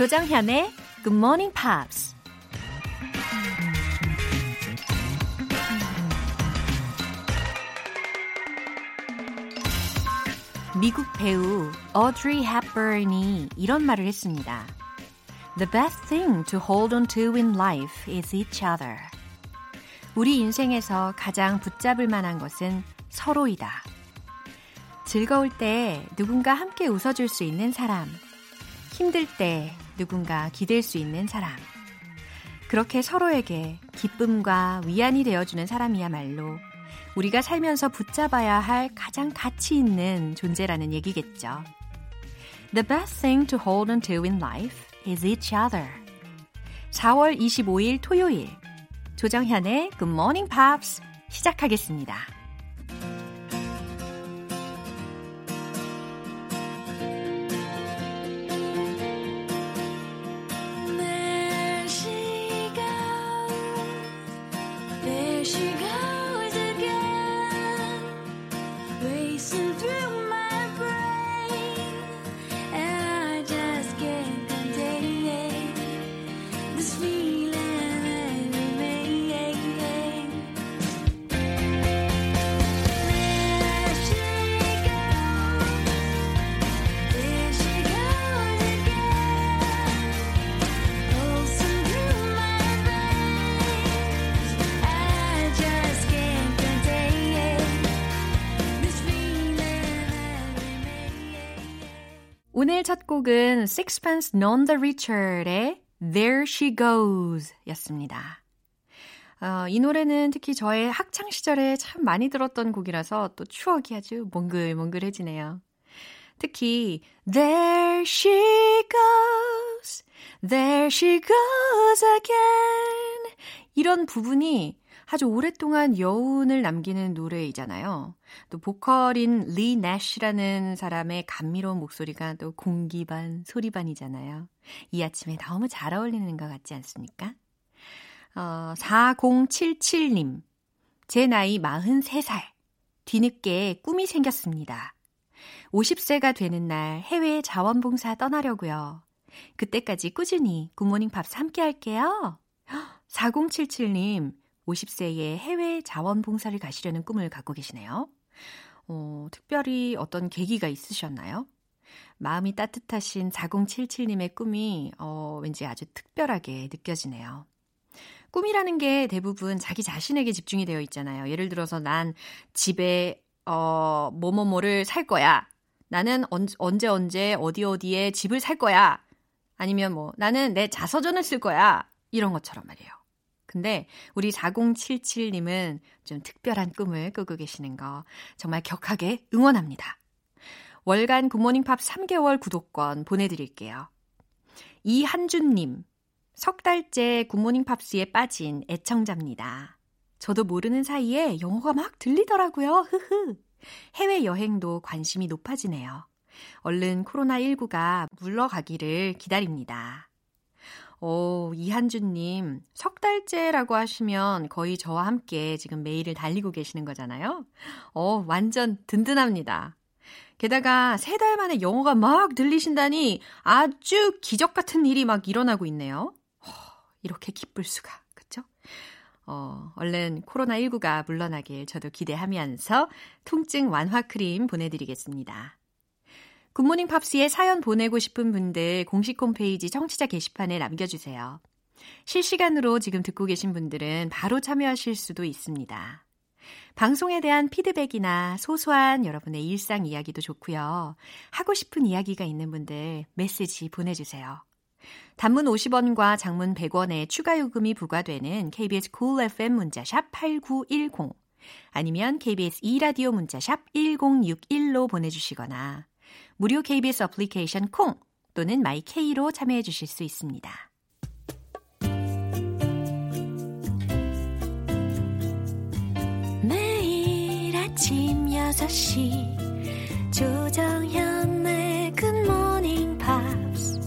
조정현의 Good Morning Pops. 미국 배우 어드리 헵번이 이런 말을 했습니다. The best thing to hold on to in life is each other. 우리 인생에서 가장 붙잡을 만한 것은 서로이다. 즐거울 때 누군가 함께 웃어줄 수 있는 사람. 힘들 때 누군가 기댈 수 있는 사람. 그렇게 서로에게 기쁨과 위안이 되어주는 사람이야말로 우리가 살면서 붙잡아야 할 가장 가치 있는 존재라는 얘기겠죠. The best thing to hold on to in life is each other. 4월 25일 토요일 조정현의 Good Morning Pops 시작하겠습니다. 곡은 Sixpence None the Richer의 There She Goes 였습니다. 어, 이 노래는 특히 저의 학창 시절에 참 많이 들었던 곡이라서 또 추억이 아주 몽글몽글해지네요. 특히 There she goes, there she goes again 이런 부분이 아주 오랫동안 여운을 남기는 노래이잖아요. 또 보컬인 리 내쉬라는 사람의 감미로운 목소리가 또 공기 반, 소리 반이잖아요. 이 아침에 너무 잘 어울리는 것 같지 않습니까? 어, 4077님. 제 나이 43살. 뒤늦게 꿈이 생겼습니다. 50세가 되는 날 해외 자원봉사 떠나려고요. 그때까지 꾸준히 굿모닝 팝스 함께 할게요. 4077님, 50세에 해외 자원봉사를 가시려는 꿈을 갖고 계시네요. 어, 특별히 어떤 계기가 있으셨나요? 마음이 따뜻하신 4077님의 꿈이 어, 왠지 아주 특별하게 느껴지네요. 꿈이라는 게 대부분 자기 자신에게 집중이 되어 있잖아요. 예를 들어서 난 집에 어, 뭐뭐뭐를 살 거야. 나는 언, 언제 언제 어디 어디에 집을 살 거야. 아니면 뭐 나는 내 자서전을 쓸 거야. 이런 것처럼 말이에요. 근데 우리 4077님은 좀 특별한 꿈을 꾸고 계시는 거 정말 격하게 응원합니다. 월간 굿모닝 팝 3개월 구독권 보내드릴게요. 이한준님, 석 달째 굿모닝 팝스에 빠진 애청자입니다. 저도 모르는 사이에 영어가 막 들리더라고요. 흐흐. 해외 여행도 관심이 높아지네요. 얼른 코로나19가 물러가기를 기다립니다. 오, 이한주님, 석 달째라고 하시면 거의 저와 함께 지금 메일을 달리고 계시는 거잖아요. 어, 완전 든든합니다. 게다가 세 달 만에 영어가 막 들리신다니 아주 기적 같은 일이 막 일어나고 있네요. 어, 이렇게 기쁠 수가, 그쵸? 어, 얼른 코로나19가 물러나길 저도 기대하면서 통증 완화 크림 보내드리겠습니다. 굿모닝 팝스에 사연 보내고 싶은 분들 공식 홈페이지 청취자 게시판에 남겨주세요. 실시간으로 지금 듣고 계신 분들은 바로 참여하실 수도 있습니다. 방송에 대한 피드백이나 소소한 여러분의 일상 이야기도 좋고요. 하고 싶은 이야기가 있는 분들 메시지 보내주세요. 단문 50원과 장문 100원의 추가 요금이 부과되는 KBS cool FM 문자샵 8910 아니면 KBS 2라디오 문자샵 1061로 보내주시거나 무료 KBS 어플리케이션 콩 또는 마이케이로 참여해 주실 수 있습니다. 매일 아침 6시 조정현의 굿모닝 팝스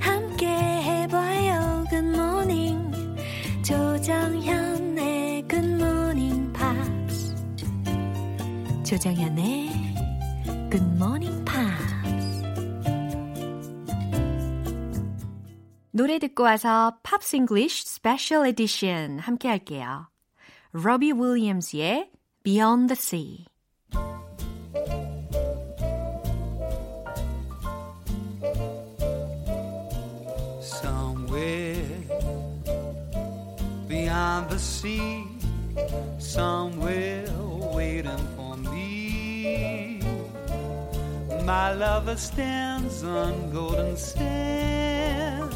함께 해봐요 굿모닝 조정현의 굿모닝 팝스 조정현의 굿모닝 노래 듣고 와서 팝스 잉글리쉬 스페셜 에디션 함께 할게요. 로비 윌리엄스의 Beyond the Sea. Somewhere beyond the sea, somewhere waiting for me. My lover stands on golden sands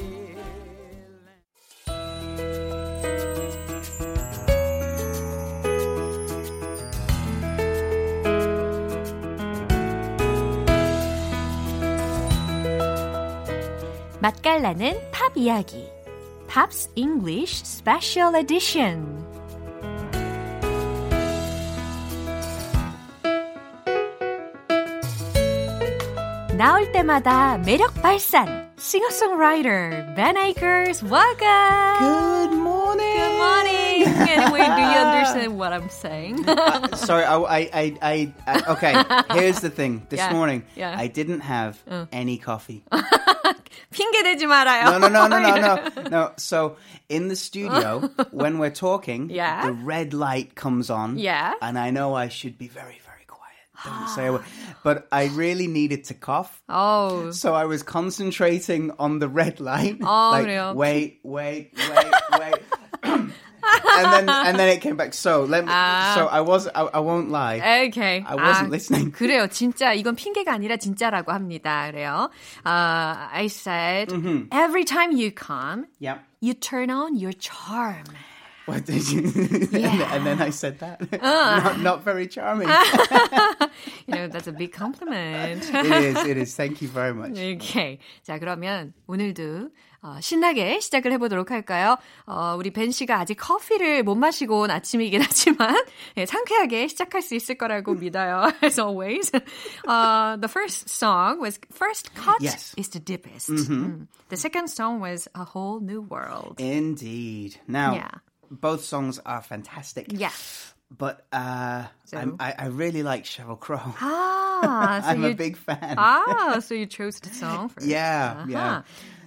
맛깔나는 팝 이야기. 팝스 잉글리쉬 스페셜 에디션 나올 때마다 매력 발산. 싱어송라이터 벤 에이커스 와가 Good morning Good morning. Anyway, do you understand what I'm saying? Uh, sorry, I, I, I, I, I- okay. Here's the thing. This Yeah, morning, yeah. I didn't have any coffee. 핑계 대지 말아요. No, no, no, no, no, no, no. So in the studio, when we're talking, Yeah. the red light comes on. Yeah. And I know I should be very, very quiet. Don't say a word. But I really needed to cough. Oh, So I was concentrating on the red light. Oh, like, 그래요? wait, wait, wait, wait. and then and then it came back. So let me. So I was. I, I won't lie. okay. I wasn't 아, listening. 그래요. 진짜 이건 핑계가 아니라 진짜라고 합니다. 그래요. Uh, I said Mm-hmm. every time you come, Yeah. you turn on your charm. What did you? Yeah. and then I said that. Uh. not, not very charming. You know, that's a big compliment. it is. It is. Thank you very much. Okay. 자, 그러면 오늘도 어, 신나게 시작을 해보도록 할까요? 어, 우리 벤 씨가 아직 커피를 못 마시고 온 아침이긴 하지만 예, 상쾌하게 시작할 수 있을 거라고 믿어요. As always, uh, the first song was first Cut" yes. is the deepest. Mm-hmm. The second song was "A Whole New World." Indeed. Now, yeah. both songs are fantastic. Yeah but uh, so. I, I really like Sheryl Crow. Ah, I'm you, a big fan. Ah, so you chose the song first. Yeah, uh-huh. yeah.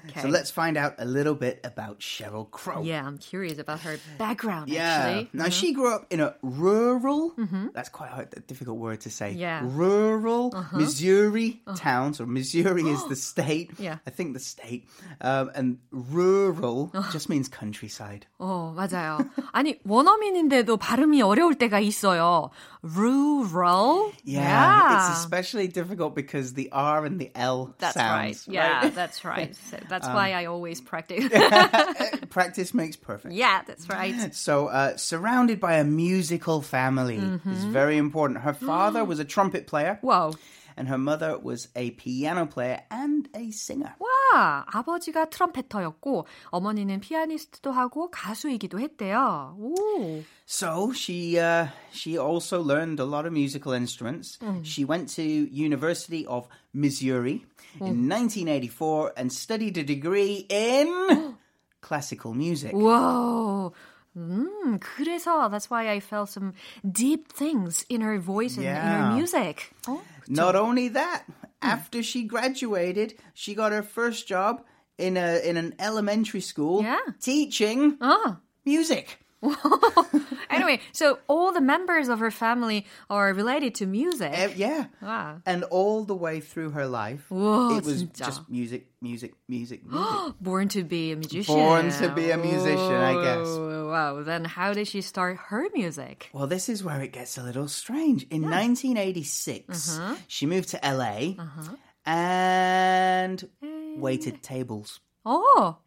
Okay. So let's find out a little bit about Sheryl Crow. Yeah, I'm curious about her background, yeah. actually. Now, mm-hmm. she grew up in a rural, mm-hmm. that's quite a difficult word to say, yeah. rural uh-huh. Missouri uh-huh. town. So Missouri is the state. Yeah. I think the state. Um, and rural uh-huh. just means countryside. Oh, 맞아요. 아니, 원어민인데도 발음이 어려울 때가 있어요. Rural? Yeah. yeah. It's especially difficult because the R and the L that's sounds. Right. Yeah, right? that's right. So that's why I always practice. Practice makes perfect. yeah, that's right. So, uh, surrounded by a musical family Mm-hmm. is very important. Her father was a trumpet player, 와우 and her mother was a piano player and a singer. 와, 아버지가 트럼펫터였고 어머니는 피아니스트도 하고 가수이기도 했대요. 오. So she uh, she also learned a lot of musical instruments. She went to University of Missouri in 1984 and studied a degree in classical music. Whoa. 음, 그래서 that's why I felt some deep things in her voice and in her Yeah. music. 어? Not only that, after she graduated, she got her first job in a in an elementary school Yeah. teaching 아. music. anyway, so all the members of her family are related to music. Uh, yeah. Wow. And all the way through her life, Whoa, it was 진짜. just music, music, music, music. Born to be a musician. Born to be a musician, Whoa, I guess. Wow. Then how did she start her music? Well, this is where it gets a little strange. In yeah. 1986, uh-huh. she moved to LA uh-huh. and eh. waited tables. Oh.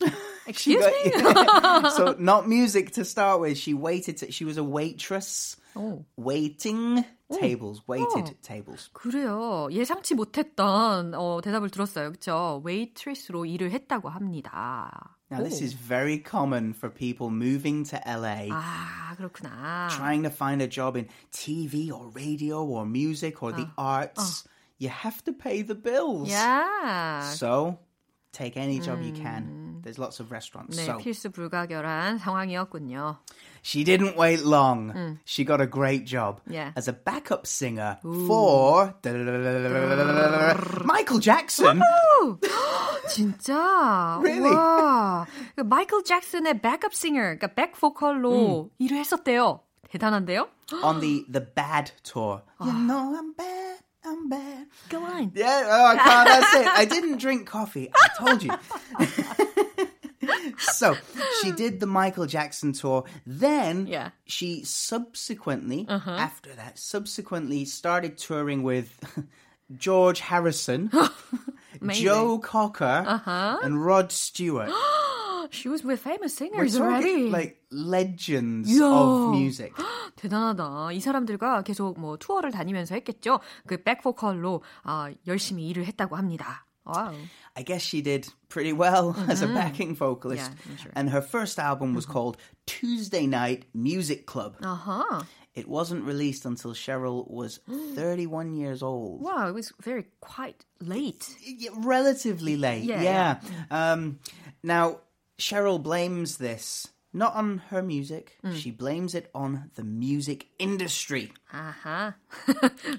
She Excuse got- me? so not music to start with. She waited. To, she was a waitress. Oh. Waiting tables. Waited Oh. tables. 그래요. 예상치 못했던 어, 대답을 들었어요. 그렇죠? 웨이트리스로 일을 했다고 합니다. Now, this is very common for people moving to LA. 아, 그렇구나. trying to find a job in TV or radio or music or Oh. the arts, you have to pay the bills. Yeah. So take any job you can. There's lots of restaurants. 네, So 필수 불가결한 상황이었군요. she didn't wait long. She got a great job Yeah. as a backup singer for Michael Jackson. 진짜? Really? 와. 그 마이클 잭슨의 백업 싱어, 그러니까 백 보컬로 일을 했었대요. 대단한데요? on the the bad tour. You know I'm bad. I'm bad. Go on. Yeah, oh, I can't. That's it. I didn't drink coffee. I told you. so she did the Michael Jackson tour. Then Yeah. she subsequently, uh-huh. after that, subsequently started touring with George Harrison, Joe Cocker, uh-huh. and Rod Stewart. she was with famous singers We're already. Like legends yeah. of music. 대단하다. 이 사람들과 계속 뭐 투어를 다니면서 했겠죠. 그 백보컬로 아, 열심히 일을 했다고 합니다. Wow. I guess she did pretty well mm-hmm. as a mm-hmm. backing vocalist. Yeah, sure. And her first album was mm-hmm. called Tuesday Night Music Club. Uh-huh. It wasn't released until Sheryl was 31 years old. Wow, it was very quite late. Relatively late, yeah. yeah. yeah. Um, now, Sheryl blames this not on her music, mm. she blames it on the music industry. Uh-huh.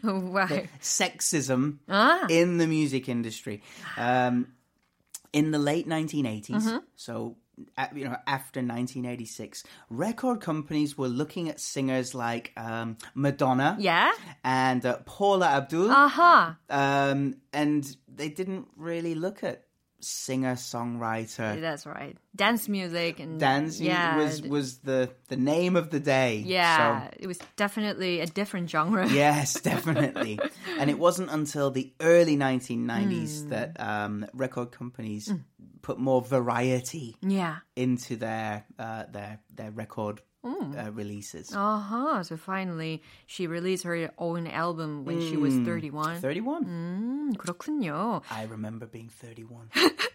wow. Sexism ah. in the music industry. Um, in the late 1980s, mm-hmm. so you know, after 1986, record companies were looking at singers like um, Madonna, yeah, and uh, Paula Abdul, uh-huh. um, and they didn't really look at singer songwriter. That's right. Dance music and Dancing yeah, was was the the name of the day. yeah, So, it was definitely a different genre. Yes, definitely. and it wasn't until the early 1990s Hmm. that um, record companies put more variety Yeah. into their uh, their their record Hmm. uh, releases. Uh-huh. So finally she released her own album when she was 31. 31. 음, 그렇군요. I remember being 31.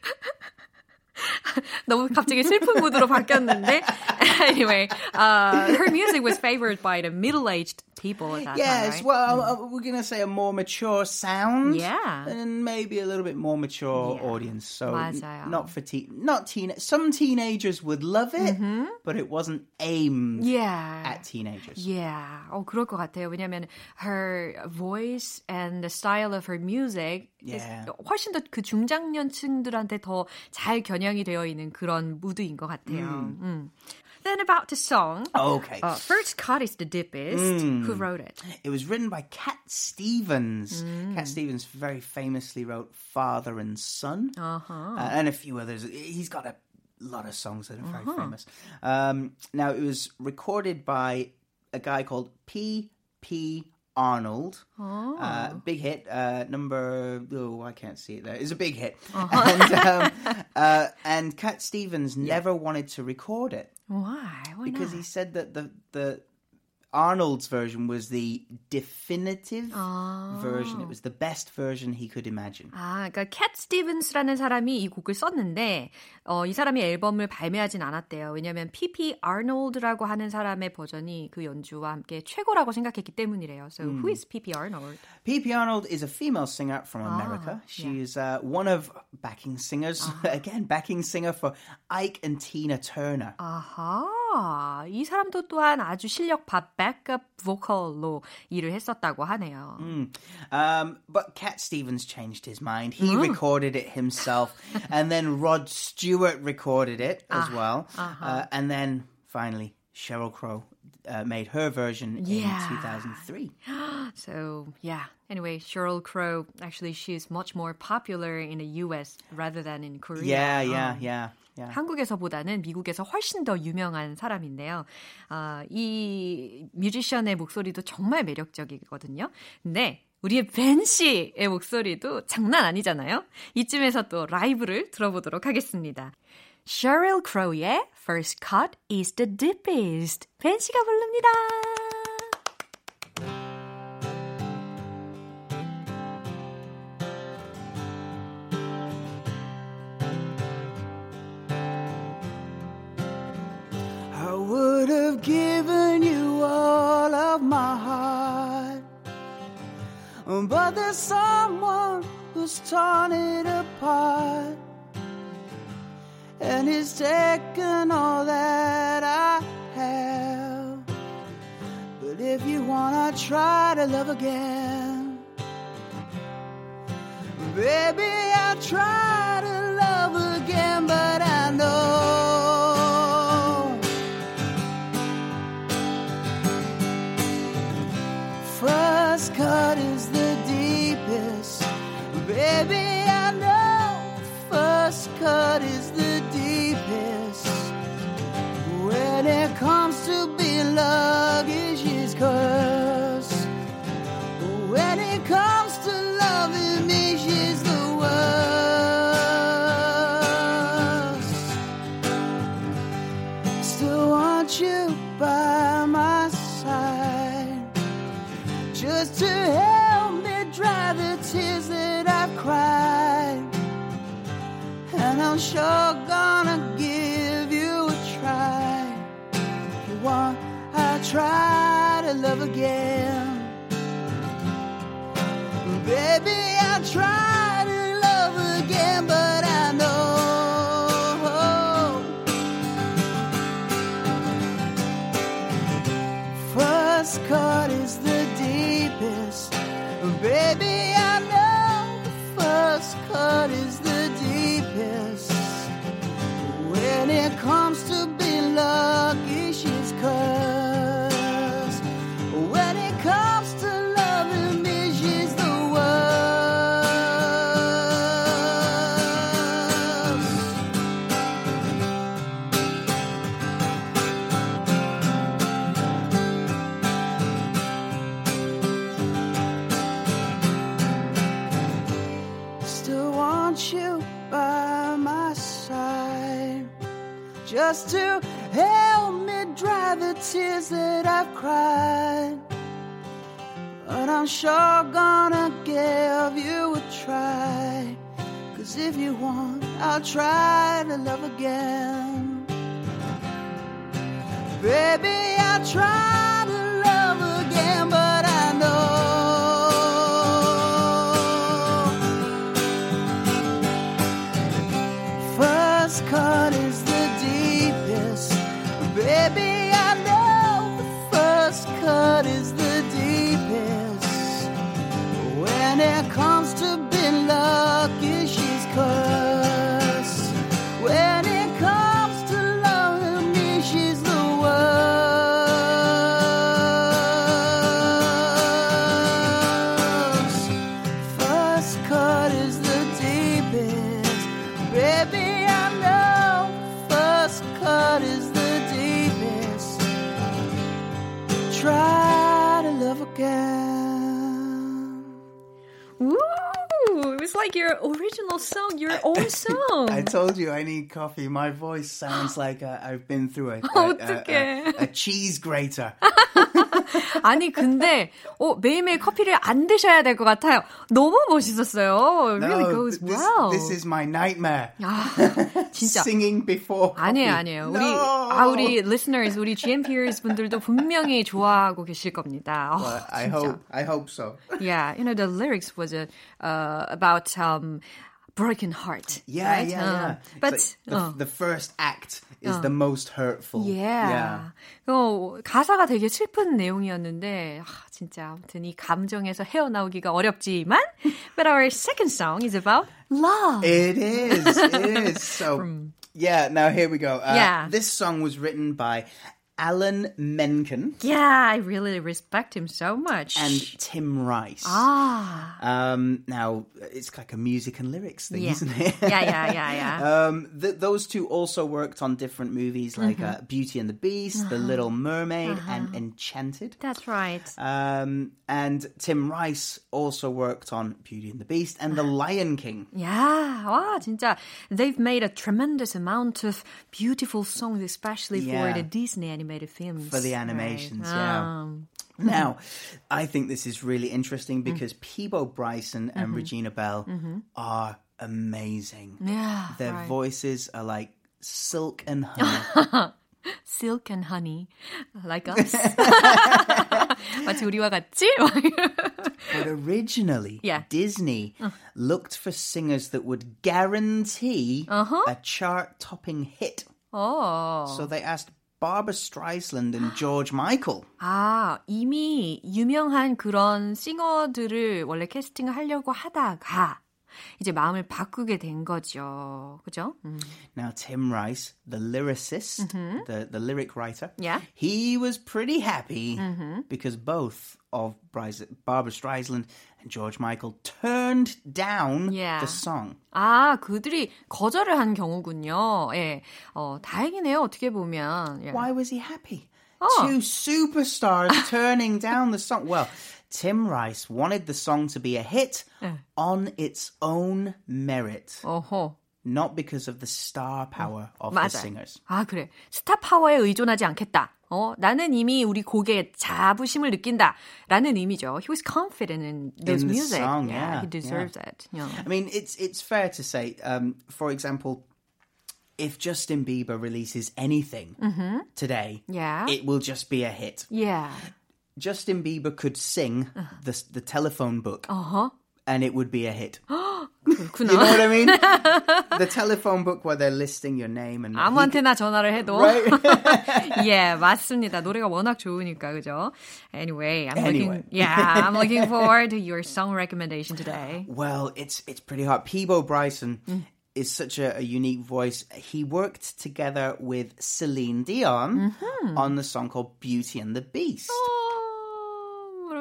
너무 갑자기 슬픈 무드로 바뀌었는데. anyway, uh, her music was favored by the middle-aged people at that yes, time, right? well, uh, we're going to say a more mature sound. Yeah. And maybe a little bit more mature Yeah. audience. So n- 맞아요. not for teen, not teen. Some teenagers would love it, but it wasn't aimed Mm-hmm. yeah. at teenagers. Yeah, 어 그럴 것 같아요. 왜냐하면 her voice and the style of her music is Yeah. 훨씬 더 그 중장년층들한테 더 잘 겨냥이 되어 있는 그런 무드인 것 같아요. 음. Then about the song. Okay. Uh, first cut is the deepest. Who wrote it? It was written by Cat Stevens. Mm. Cat Stevens very famously wrote Father and Son Uh-huh. uh, and a few others. He's got a lot of songs that are very Uh-huh. famous. Um, now, it was recorded by a guy called P.P. Arnold. Oh. Uh, big hit, uh, number, oh, I can't see it there. It's a big hit. Uh-huh. And, um, uh, and Cat Stevens never wanted to record it Why? Why because not? he said that the the Arnold's version was the definitive version. It was the best version he could imagine. 아, 그러니까 캣 스티븐스라는 사람이 이 곡을 썼는데 어, 이 사람이 앨범을 발매하진 않았대요. 왜냐하면 P.P. 아놀드라고 하는 사람의 버전이 그 연주와 함께 최고라고 생각했기 때문이래요. So who is P.P. Arnold? P.P. Arnold is a female singer from America. She's uh, one of backing singers, again, backing singer for Ike and Tina Turner. 아하, 이 사람도 또한 아주 백업 보컬로 일을 했었다고 하네요. Mm. Um, but Cat Stevens changed his mind. He recorded it himself, and then Rod Stewart recorded it as ah, well, uh-huh. uh, and then finally Sheryl Crow uh, made her version yeah. in 2003. so, yeah. Anyway, Sheryl Crow, actually, she's much more popular in the US rather than in Korea. Yeah, yeah, um, yeah. Yeah. 한국에서보다는 미국에서 훨씬 더 유명한 사람인데요. 아, 이 뮤지션의 목소리도 정말 매력적이거든요. 근데 우리의 벤 씨의 목소리도 장난 아니잖아요. 이쯤에서 또 라이브를 들어보도록 하겠습니다. Sheryl Crow의 First Cut is the Deepest. 벤 씨가 부릅니다. Given you all of my heart. But there's someone who's torn it apart. And he's taken all that I have. But if you wanna try to love again, baby, I'll try Cut is the deepest. When it comes to being luggage is cursed. When it comes Sure gonna give you a try. If you want, I'll try to love again. Baby, I'll try I'm sure gonna give you a try. Cause if you want, I'll try to love again. Baby, I'll try song, your own song. I told you I need coffee. My voice sounds like uh, I've been through a, a, a, 어떡해. a, a cheese grater. 아니 근데 어, 매일매일 커피를 안 드셔야 될 것 같아요. 너무 멋있었어요. It really No, goes th- this, well. this is my nightmare. 아, 진짜. Singing before coffee. 아니에요, 아니에요. 우리, No. 아, 우리 listeners, 우리 GMPers 분들도 분명히 좋아하고 계실 겁니다. 어, Well, I 진짜. hope. I hope so. Yeah, you know, the lyrics was uh, uh, about um, broken heart. Yeah, right? yeah, 어, yeah. But, It's like the, 어, the first act is the most hurtful. yeah. 어, 가사가 되게 슬픈 내용이었는데, 아, 진짜 아무튼 이 감정에서 헤어나오기가 어렵지만, but our second song is about love. It is. It is. So, yeah, now here we go. Uh, Yeah. This song was written by Alan Menken. Yeah, I really respect him so much. And Tim Rice. Ah. Um, now, it's like a music and lyrics thing, yeah. isn't it? yeah, yeah, yeah, yeah. Um, th- those two also worked on different movies like mm-hmm. uh, Beauty and the Beast, uh-huh. The Little Mermaid, uh-huh. and Enchanted. That's right. Um, and Tim Rice also worked on Beauty and the Beast and The uh-huh. Lion King. Yeah, wow, 진짜. They've made a tremendous amount of beautiful songs, especially yeah. for the Disney animation animated films. For the animations, right. yeah. Um. Now, I think this is really interesting mm-hmm. because mm. Peabo Bryson and mm-hmm. Regina Belle mm-hmm. are amazing. Yeah. Their right. voices are like silk and honey. silk and honey, like us. 마치 우리와 같지? but originally, yeah. Disney uh. looked for singers that would guarantee uh-huh. a chart-topping hit. Oh. So they asked Barbra Streisand and George Michael. 아, 이미 유명한 그런 싱어들을 원래 캐스팅을 하려고 하다가 이제 마음을 바꾸게 된 거죠. 그죠? 음. Now Tim Rice, the lyricist, mm-hmm. the the lyric writer, yeah. he was pretty happy mm-hmm. because both of Barbra Streisand and George Michael turned down Yeah. the song. 아, 그들이 거절을 한 경우군요. 예. 어, 다행이네요. 어떻게 보면. 예. Why was he happy? Oh. Two superstars turning down the song. Well, Tim Rice wanted the song to be a hit on its own merit, 어허. not because of the star power of the 맞아요. singers. 아, 그래. 스타 파워에 의존하지 않겠다. 어, 나는 이미 우리 곡에 자부심을 느낀다. 라는 의미죠. He was confident in those In the music. song, yeah, he deserves it. Yeah. I mean, it's it's fair to say, um, for example, if Justin Bieber releases anything today, Yeah. it will just be a hit. Yeah. Justin Bieber could sing the the telephone book, 어허. and it would be a hit. 그렇구나. You know what I mean? the telephone book where they're listing your name and 아무한테나 전화를 해도 right? yeah 맞습니다. 노래가 워낙 좋으니까 그죠? Anyway, I'm anyway. looking yeah I'm looking forward to your song recommendation today. Well, it's it's pretty hot. Peabo Bryson. Mm. Is such a, a, unique voice. He worked together with Celine Dion mm-hmm. on the song called Beauty and the Beast. Oh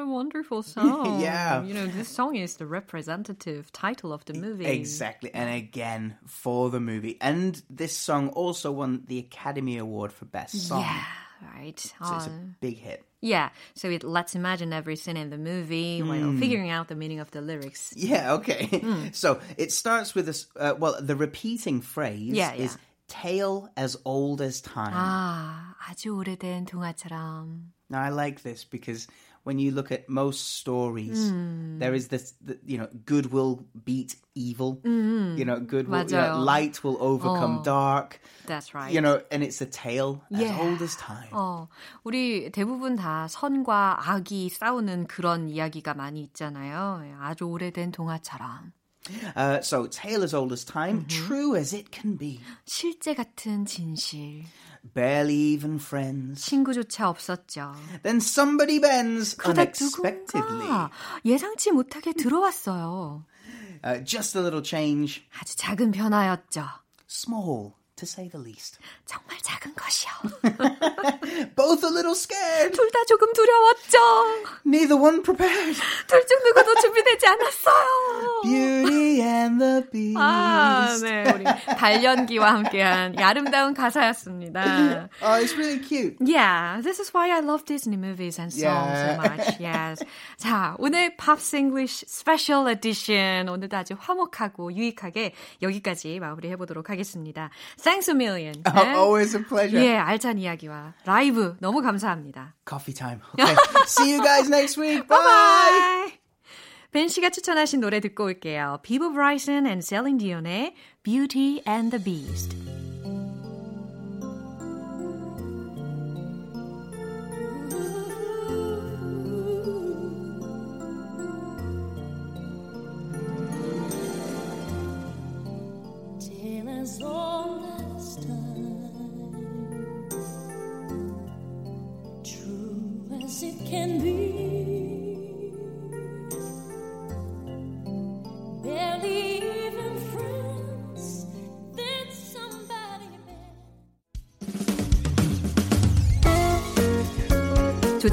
wonderful song. Yeah. You know, this song is the representative title of the movie. Exactly. And again, for the movie. And this song also won the Academy Award for Best Song. Yeah, right. So it's a Uh, big hit. yeah, so it lets imagine every scene in the movie while figuring out the meaning of the lyrics. Yeah, okay. Hmm. So it starts with this, uh, well, the repeating phrase Yeah, is yeah. tale as old as time. 아, 아주 오래된 동화처럼. Now, I like this because when you look at most stories, Hmm. there is this, the, you know, good will beat evil. You know, good will, you know, 맞아요. light will overcome Oh. dark. That's right. You know, and it's a tale as Yeah. old as time. 어, 우리 대부분 다 선과 악이 싸우는 그런 이야기가 많이 있잖아요. 예, 아주 오래된 동화처럼. Uh, so, tale as old as time, Mm-hmm. true as it can be. 실제 같은 진실. Barely even friends. 친구조차 없었죠. Then somebody bends unexpectedly. 예상치 못하게 들어왔어요. Uh, just a little change, 아주 작은 변화였죠. small to say the least. 정말 작은 것이요. Both a little scared, 둘 다 조금 두려웠죠. neither one prepared. 둘 중 누구도 준비되지 않았어요. Beauty and the Beast. 아, 네, 우리 발연기와 함께한 이 아름다운 가사였습니다. Oh, it's really cute. Yeah, this is why I love Disney movies and songs Yeah. so much. Yes. 자, 오늘 Pops English Special Edition 오늘도 아주 화목하고 유익하게 여기까지 마무리해 보도록 하겠습니다. Thanks a million. Oh, always a pleasure. 예, 알찬 이야기와 라이브 너무 감사합니다. Coffee time. Okay. See you guys next week. Bye. 바이바이. 벤 씨가 추천하신 노래 듣고 올게요. 비보 브라이슨 and 셀린 디온의 Beauty and the Beast.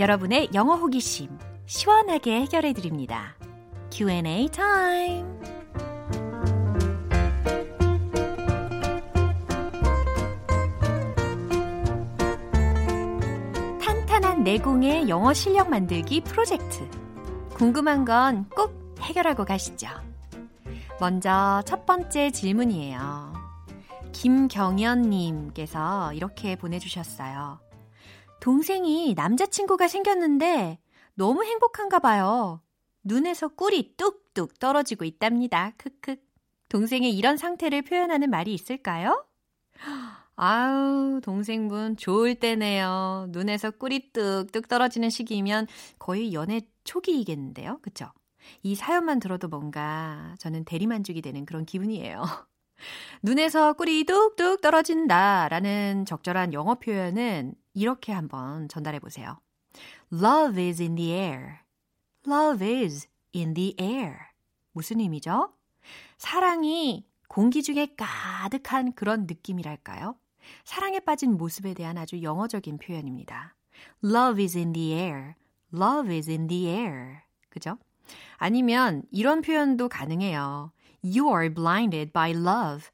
여러분의 영어 호기심 시원하게 해결해 드립니다. Q&A 타임. 탄탄한 내공의 영어 실력 만들기 프로젝트. 궁금한 건 꼭 해결하고 가시죠. 먼저 첫 번째 질문이에요. 김경연님께서 이렇게 보내주셨어요. 동생이 남자친구가 생겼는데 너무 행복한가 봐요. 눈에서 꿀이 뚝뚝 떨어지고 있답니다. 크크. 동생의 이런 상태를 표현하는 말이 있을까요? 아우, 동생분 좋을 때네요. 눈에서 꿀이 뚝뚝 떨어지는 시기면 거의 연애 초기이겠는데요. 그쵸? 이 사연만 들어도 뭔가 저는 대리만족이 되는 그런 기분이에요. 눈에서 꿀이 뚝뚝 떨어진다 라는 적절한 영어 표현은 이렇게 한번 전달해 보세요. Love is in the air. Love is in the air. 무슨 의미죠? 사랑이 공기 중에 가득한 그런 느낌이랄까요? 사랑에 빠진 모습에 대한 아주 영어적인 표현입니다. Love is in the air. Love is in the air. 그죠? 아니면 이런 표현도 가능해요. You are blinded by love.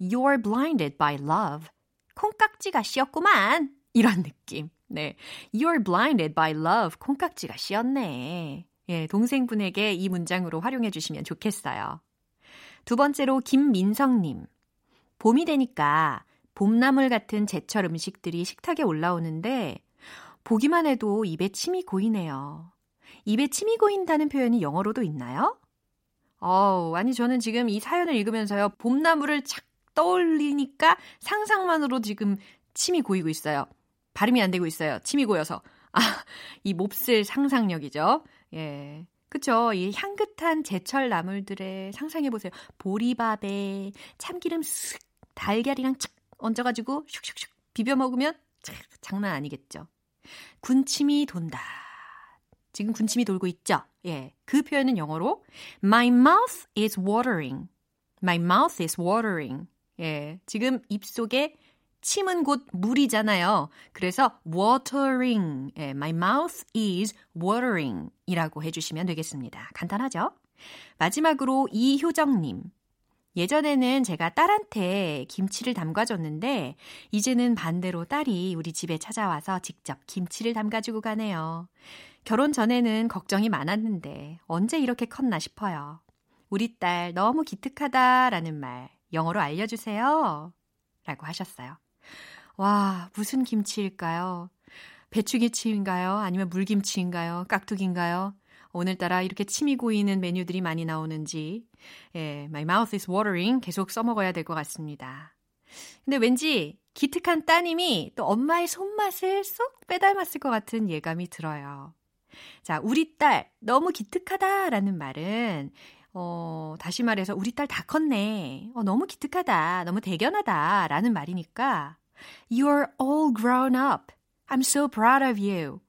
You're blinded by love. 콩깍지가 씌었구만. 이런 느낌. 네. You're blinded by love. 콩깍지가 씌었네. 예, 동생분에게 이 문장으로 활용해 주시면 좋겠어요. 두 번째로 김민성님. 봄이 되니까 봄나물 같은 제철 음식들이 식탁에 올라오는데 보기만 해도 입에 침이 고이네요. 입에 침이 고인다는 표현이 영어로도 있나요? 어우, 아니 저는 지금 이 사연을 읽으면서요. 봄나물을 착 떠올리니까 상상만으로 지금 침이 고이고 있어요. 발음이 안 되고 있어요. 침이 고여서. 아, 이 몹쓸 상상력이죠. 예. 그쵸. 이 향긋한 제철 나물들의 상상해보세요. 보리밥에 참기름 쓱, 달걀이랑 착 얹어가지고 슉슉슉 비벼 먹으면 참, 장난 아니겠죠. 군침이 돈다. 지금 군침이 돌고 있죠? 예. 그 표현은 영어로 My mouth is watering. My mouth is watering. 예. 지금 입속에 침은 곧 물이잖아요. 그래서 watering. 예, my mouth is watering 이라고 해주시면 되겠습니다. 간단하죠? 마지막으로 이효정님. 예전에는 제가 딸한테 김치를 담가줬는데 이제는 반대로 딸이 우리 집에 찾아와서 직접 김치를 담가주고 가네요. 결혼 전에는 걱정이 많았는데 언제 이렇게 컸나 싶어요. 우리 딸 너무 기특하다라는 말 영어로 알려주세요. 라고 하셨어요. 와, 무슨 김치일까요? 배추김치인가요? 아니면 물김치인가요? 깍두기인가요? 오늘따라 이렇게 침이 고이는 메뉴들이 많이 나오는지, 예, my mouth is watering 계속 써먹어야 될 것 같습니다. 근데 왠지 기특한 따님이 또 엄마의 손맛을 쏙 빼닮았을 것 같은 예감이 들어요. 자, 우리 딸 너무 기특하다라는 말은 어, 다시 말해서 우리 딸 다 컸네. 어, 너무 기특하다. 너무 대견하다. 라는 말이니까 You're all grown up. I'm so proud of you.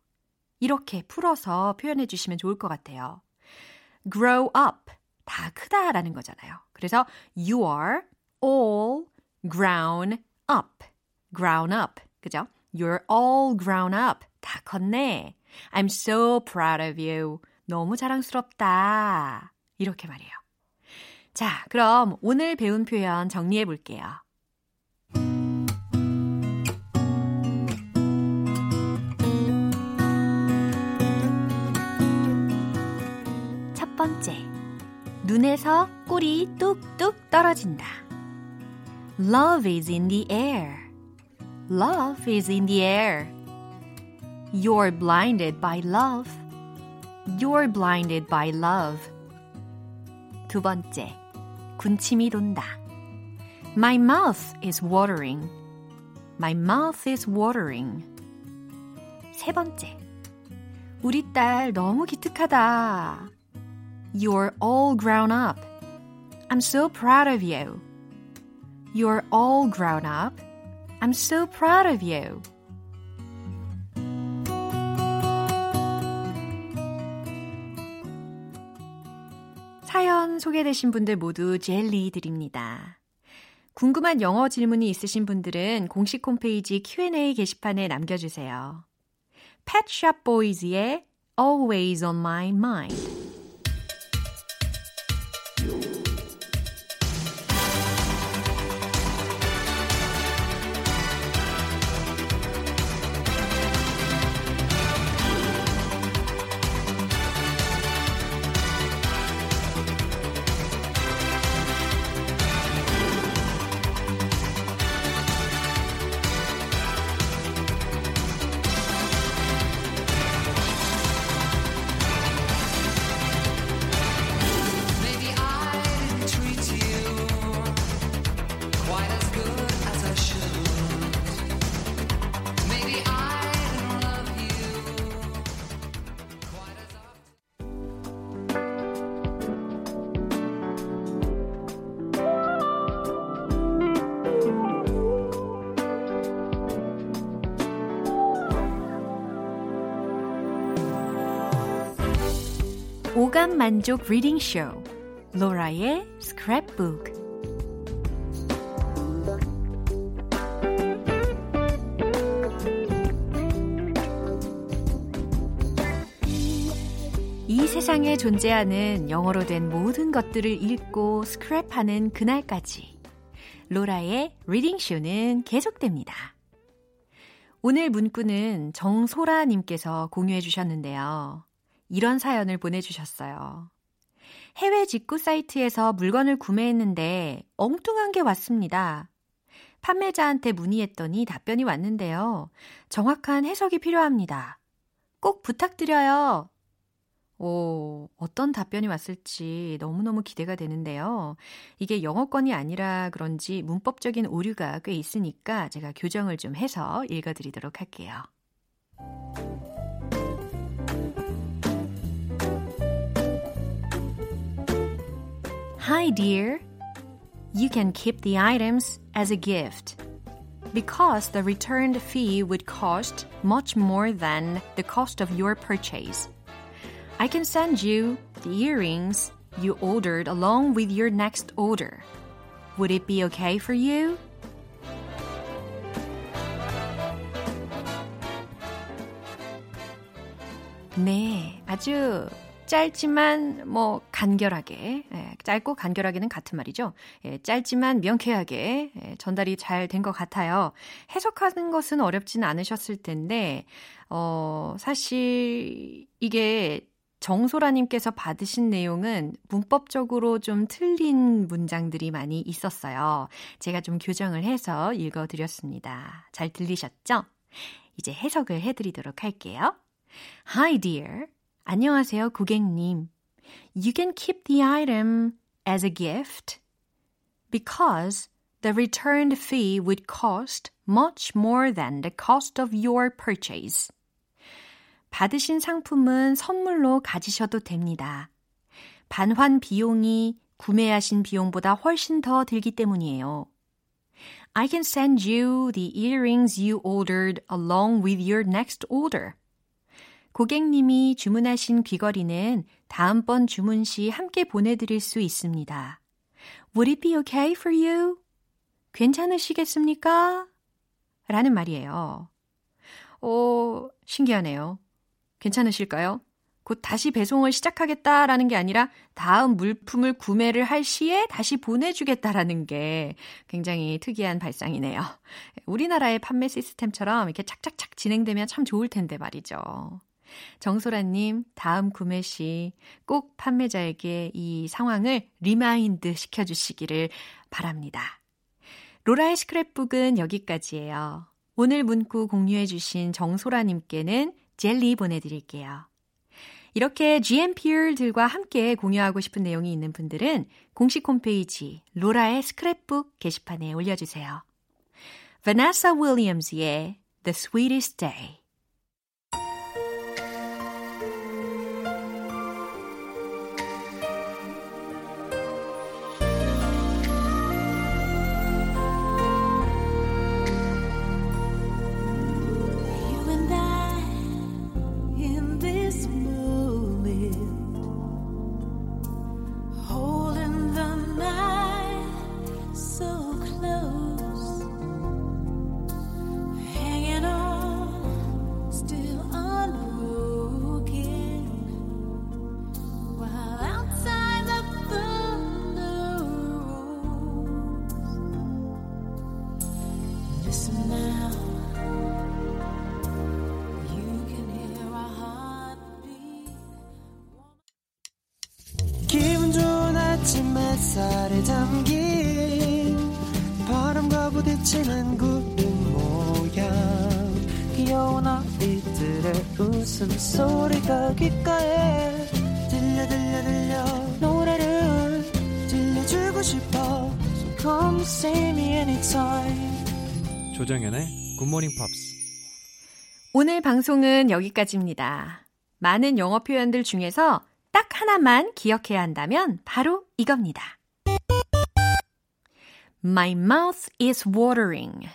이렇게 풀어서 표현해 주시면 좋을 것 같아요. grow up. 다 크다 라는 거잖아요. 그래서 you are all grown up. grown up. 그죠? You're all grown up. 다 컸네. I'm so proud of you. 너무 자랑스럽다. 이렇게 말해요. 자, 그럼 오늘 배운 표현 정리해 볼게요. 첫 번째. 눈에서 꿀이 뚝뚝 떨어진다. Love is in the air. Love is in the air. You're blinded by love. You're blinded by love. 두 번째, 군침이 돈다. My mouth is watering. My mouth is watering. 세 번째, 우리 딸 너무 기특하다. You're all grown up. I'm so proud of you. You're all grown up. I'm so proud of you. 사연 소개되신 분들 모두 젤리 드립니다. 궁금한 영어 질문이 있으신 분들은 공식 홈페이지 Q&A 게시판에 남겨주세요. Pet Shop Boys의 Always on My Mind. 오감 만족 리딩 쇼 로라의 스크랩북 이 세상에 존재하는 영어로 된 모든 것들을 읽고 스크랩하는 그날까지 로라의 리딩 쇼는 계속됩니다. 오늘 문구는 정소라 님께서 공유해 주셨는데요. 이런 사연을 보내주셨어요. 해외 직구 사이트에서 물건을 구매했는데 엉뚱한 게 왔습니다. 판매자한테 문의했더니 답변이 왔는데요. 정확한 해석이 필요합니다. 꼭 부탁드려요. 오, 어떤 답변이 왔을지 너무너무 기대가 되는데요. 이게 영어권이 아니라 그런지 문법적인 오류가 꽤 있으니까 제가 교정을 좀 해서 읽어드리도록 할게요. Hi, dear. You can keep the items as a gift because the returned fee would cost much more than the cost of your purchase. I can send you the earrings you ordered along with your next order. Would it be okay for you? 네, 아주 짧지만 뭐 간결하게, 예, 짧고 간결하게는 같은 말이죠. 예, 짧지만 명쾌하게 예, 전달이 잘 된 것 같아요. 해석하는 것은 어렵지는 않으셨을 텐데, 어, 사실 이게 정소라님께서 받으신 내용은 문법적으로 좀 틀린 문장들이 많이 있었어요. 제가 좀 교정을 해서 읽어드렸습니다. 잘 들리셨죠? 이제 해석을 해드리도록 할게요. Hi, dear. 안녕하세요, 고객님. You can keep the item as a gift because the returned fee would cost much more than the cost of your purchase. 받으신 상품은 선물로 가지셔도 됩니다. 반환 비용이 구매하신 비용보다 훨씬 더 들기 때문이에요. I can send you the earrings you ordered along with your next order. 고객님이 주문하신 귀걸이는 다음번 주문 시 함께 보내드릴 수 있습니다. Would it be okay for you? 괜찮으시겠습니까? 라는 말이에요. 오, 신기하네요. 괜찮으실까요? 곧 다시 배송을 시작하겠다라는 게 아니라 다음 물품을 구매를 할 시에 다시 보내주겠다라는 게 굉장히 특이한 발상이네요. 우리나라의 판매 시스템처럼 이렇게 착착착 진행되면 참 좋을 텐데 말이죠. 정소라님, 다음 구매 시 꼭 판매자에게 이 상황을 리마인드 시켜주시기를 바랍니다. 로라의 스크랩북은 여기까지예요. 오늘 문구 공유해주신 정소라님께는 젤리 보내드릴게요. 이렇게 GMP들과 함께 공유하고 싶은 내용이 있는 분들은 공식 홈페이지 로라의 스크랩북 게시판에 올려주세요. Vanessa Williams의 The Sweetest Day 소리가 귓가에 들려 들려 들려 노래를 들려주고 싶어 So come see me anytime 조정연의 굿모닝 팝스. 오늘 방송은 여기까지입니다. 많은 영어 표현들 중에서 딱 하나만 기억해야 한다면 바로 이겁니다. My mouth is watering.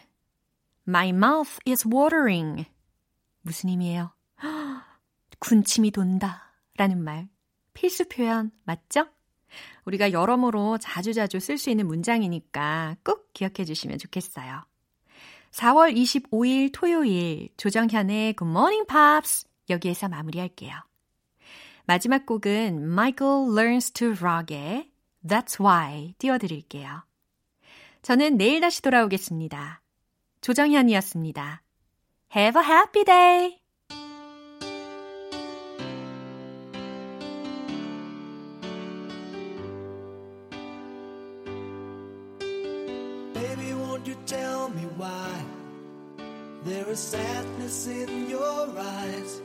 My mouth is watering. 무슨 의미예요? 군침이 돈다. 라는 말. 필수 표현 맞죠? 우리가 여러모로 자주자주 쓸 수 있는 문장이니까 꼭 기억해 주시면 좋겠어요. 4월 25일 토요일 조정현의 Good Morning Pops 여기에서 마무리할게요. 마지막 곡은 Michael Learns to Rock의 That's Why 띄워드릴게요. 저는 내일 다시 돌아오겠습니다. 조정현이었습니다. Have a happy day! There is sadness in your eyes?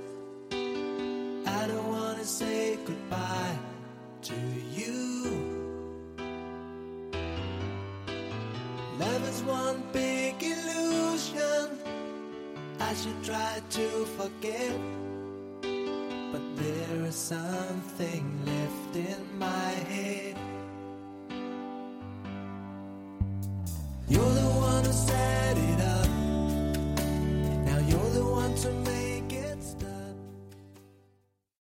I don't wanna say goodbye to you. Love is one big illusion. I should try to forget. But there is something left in my head. You're the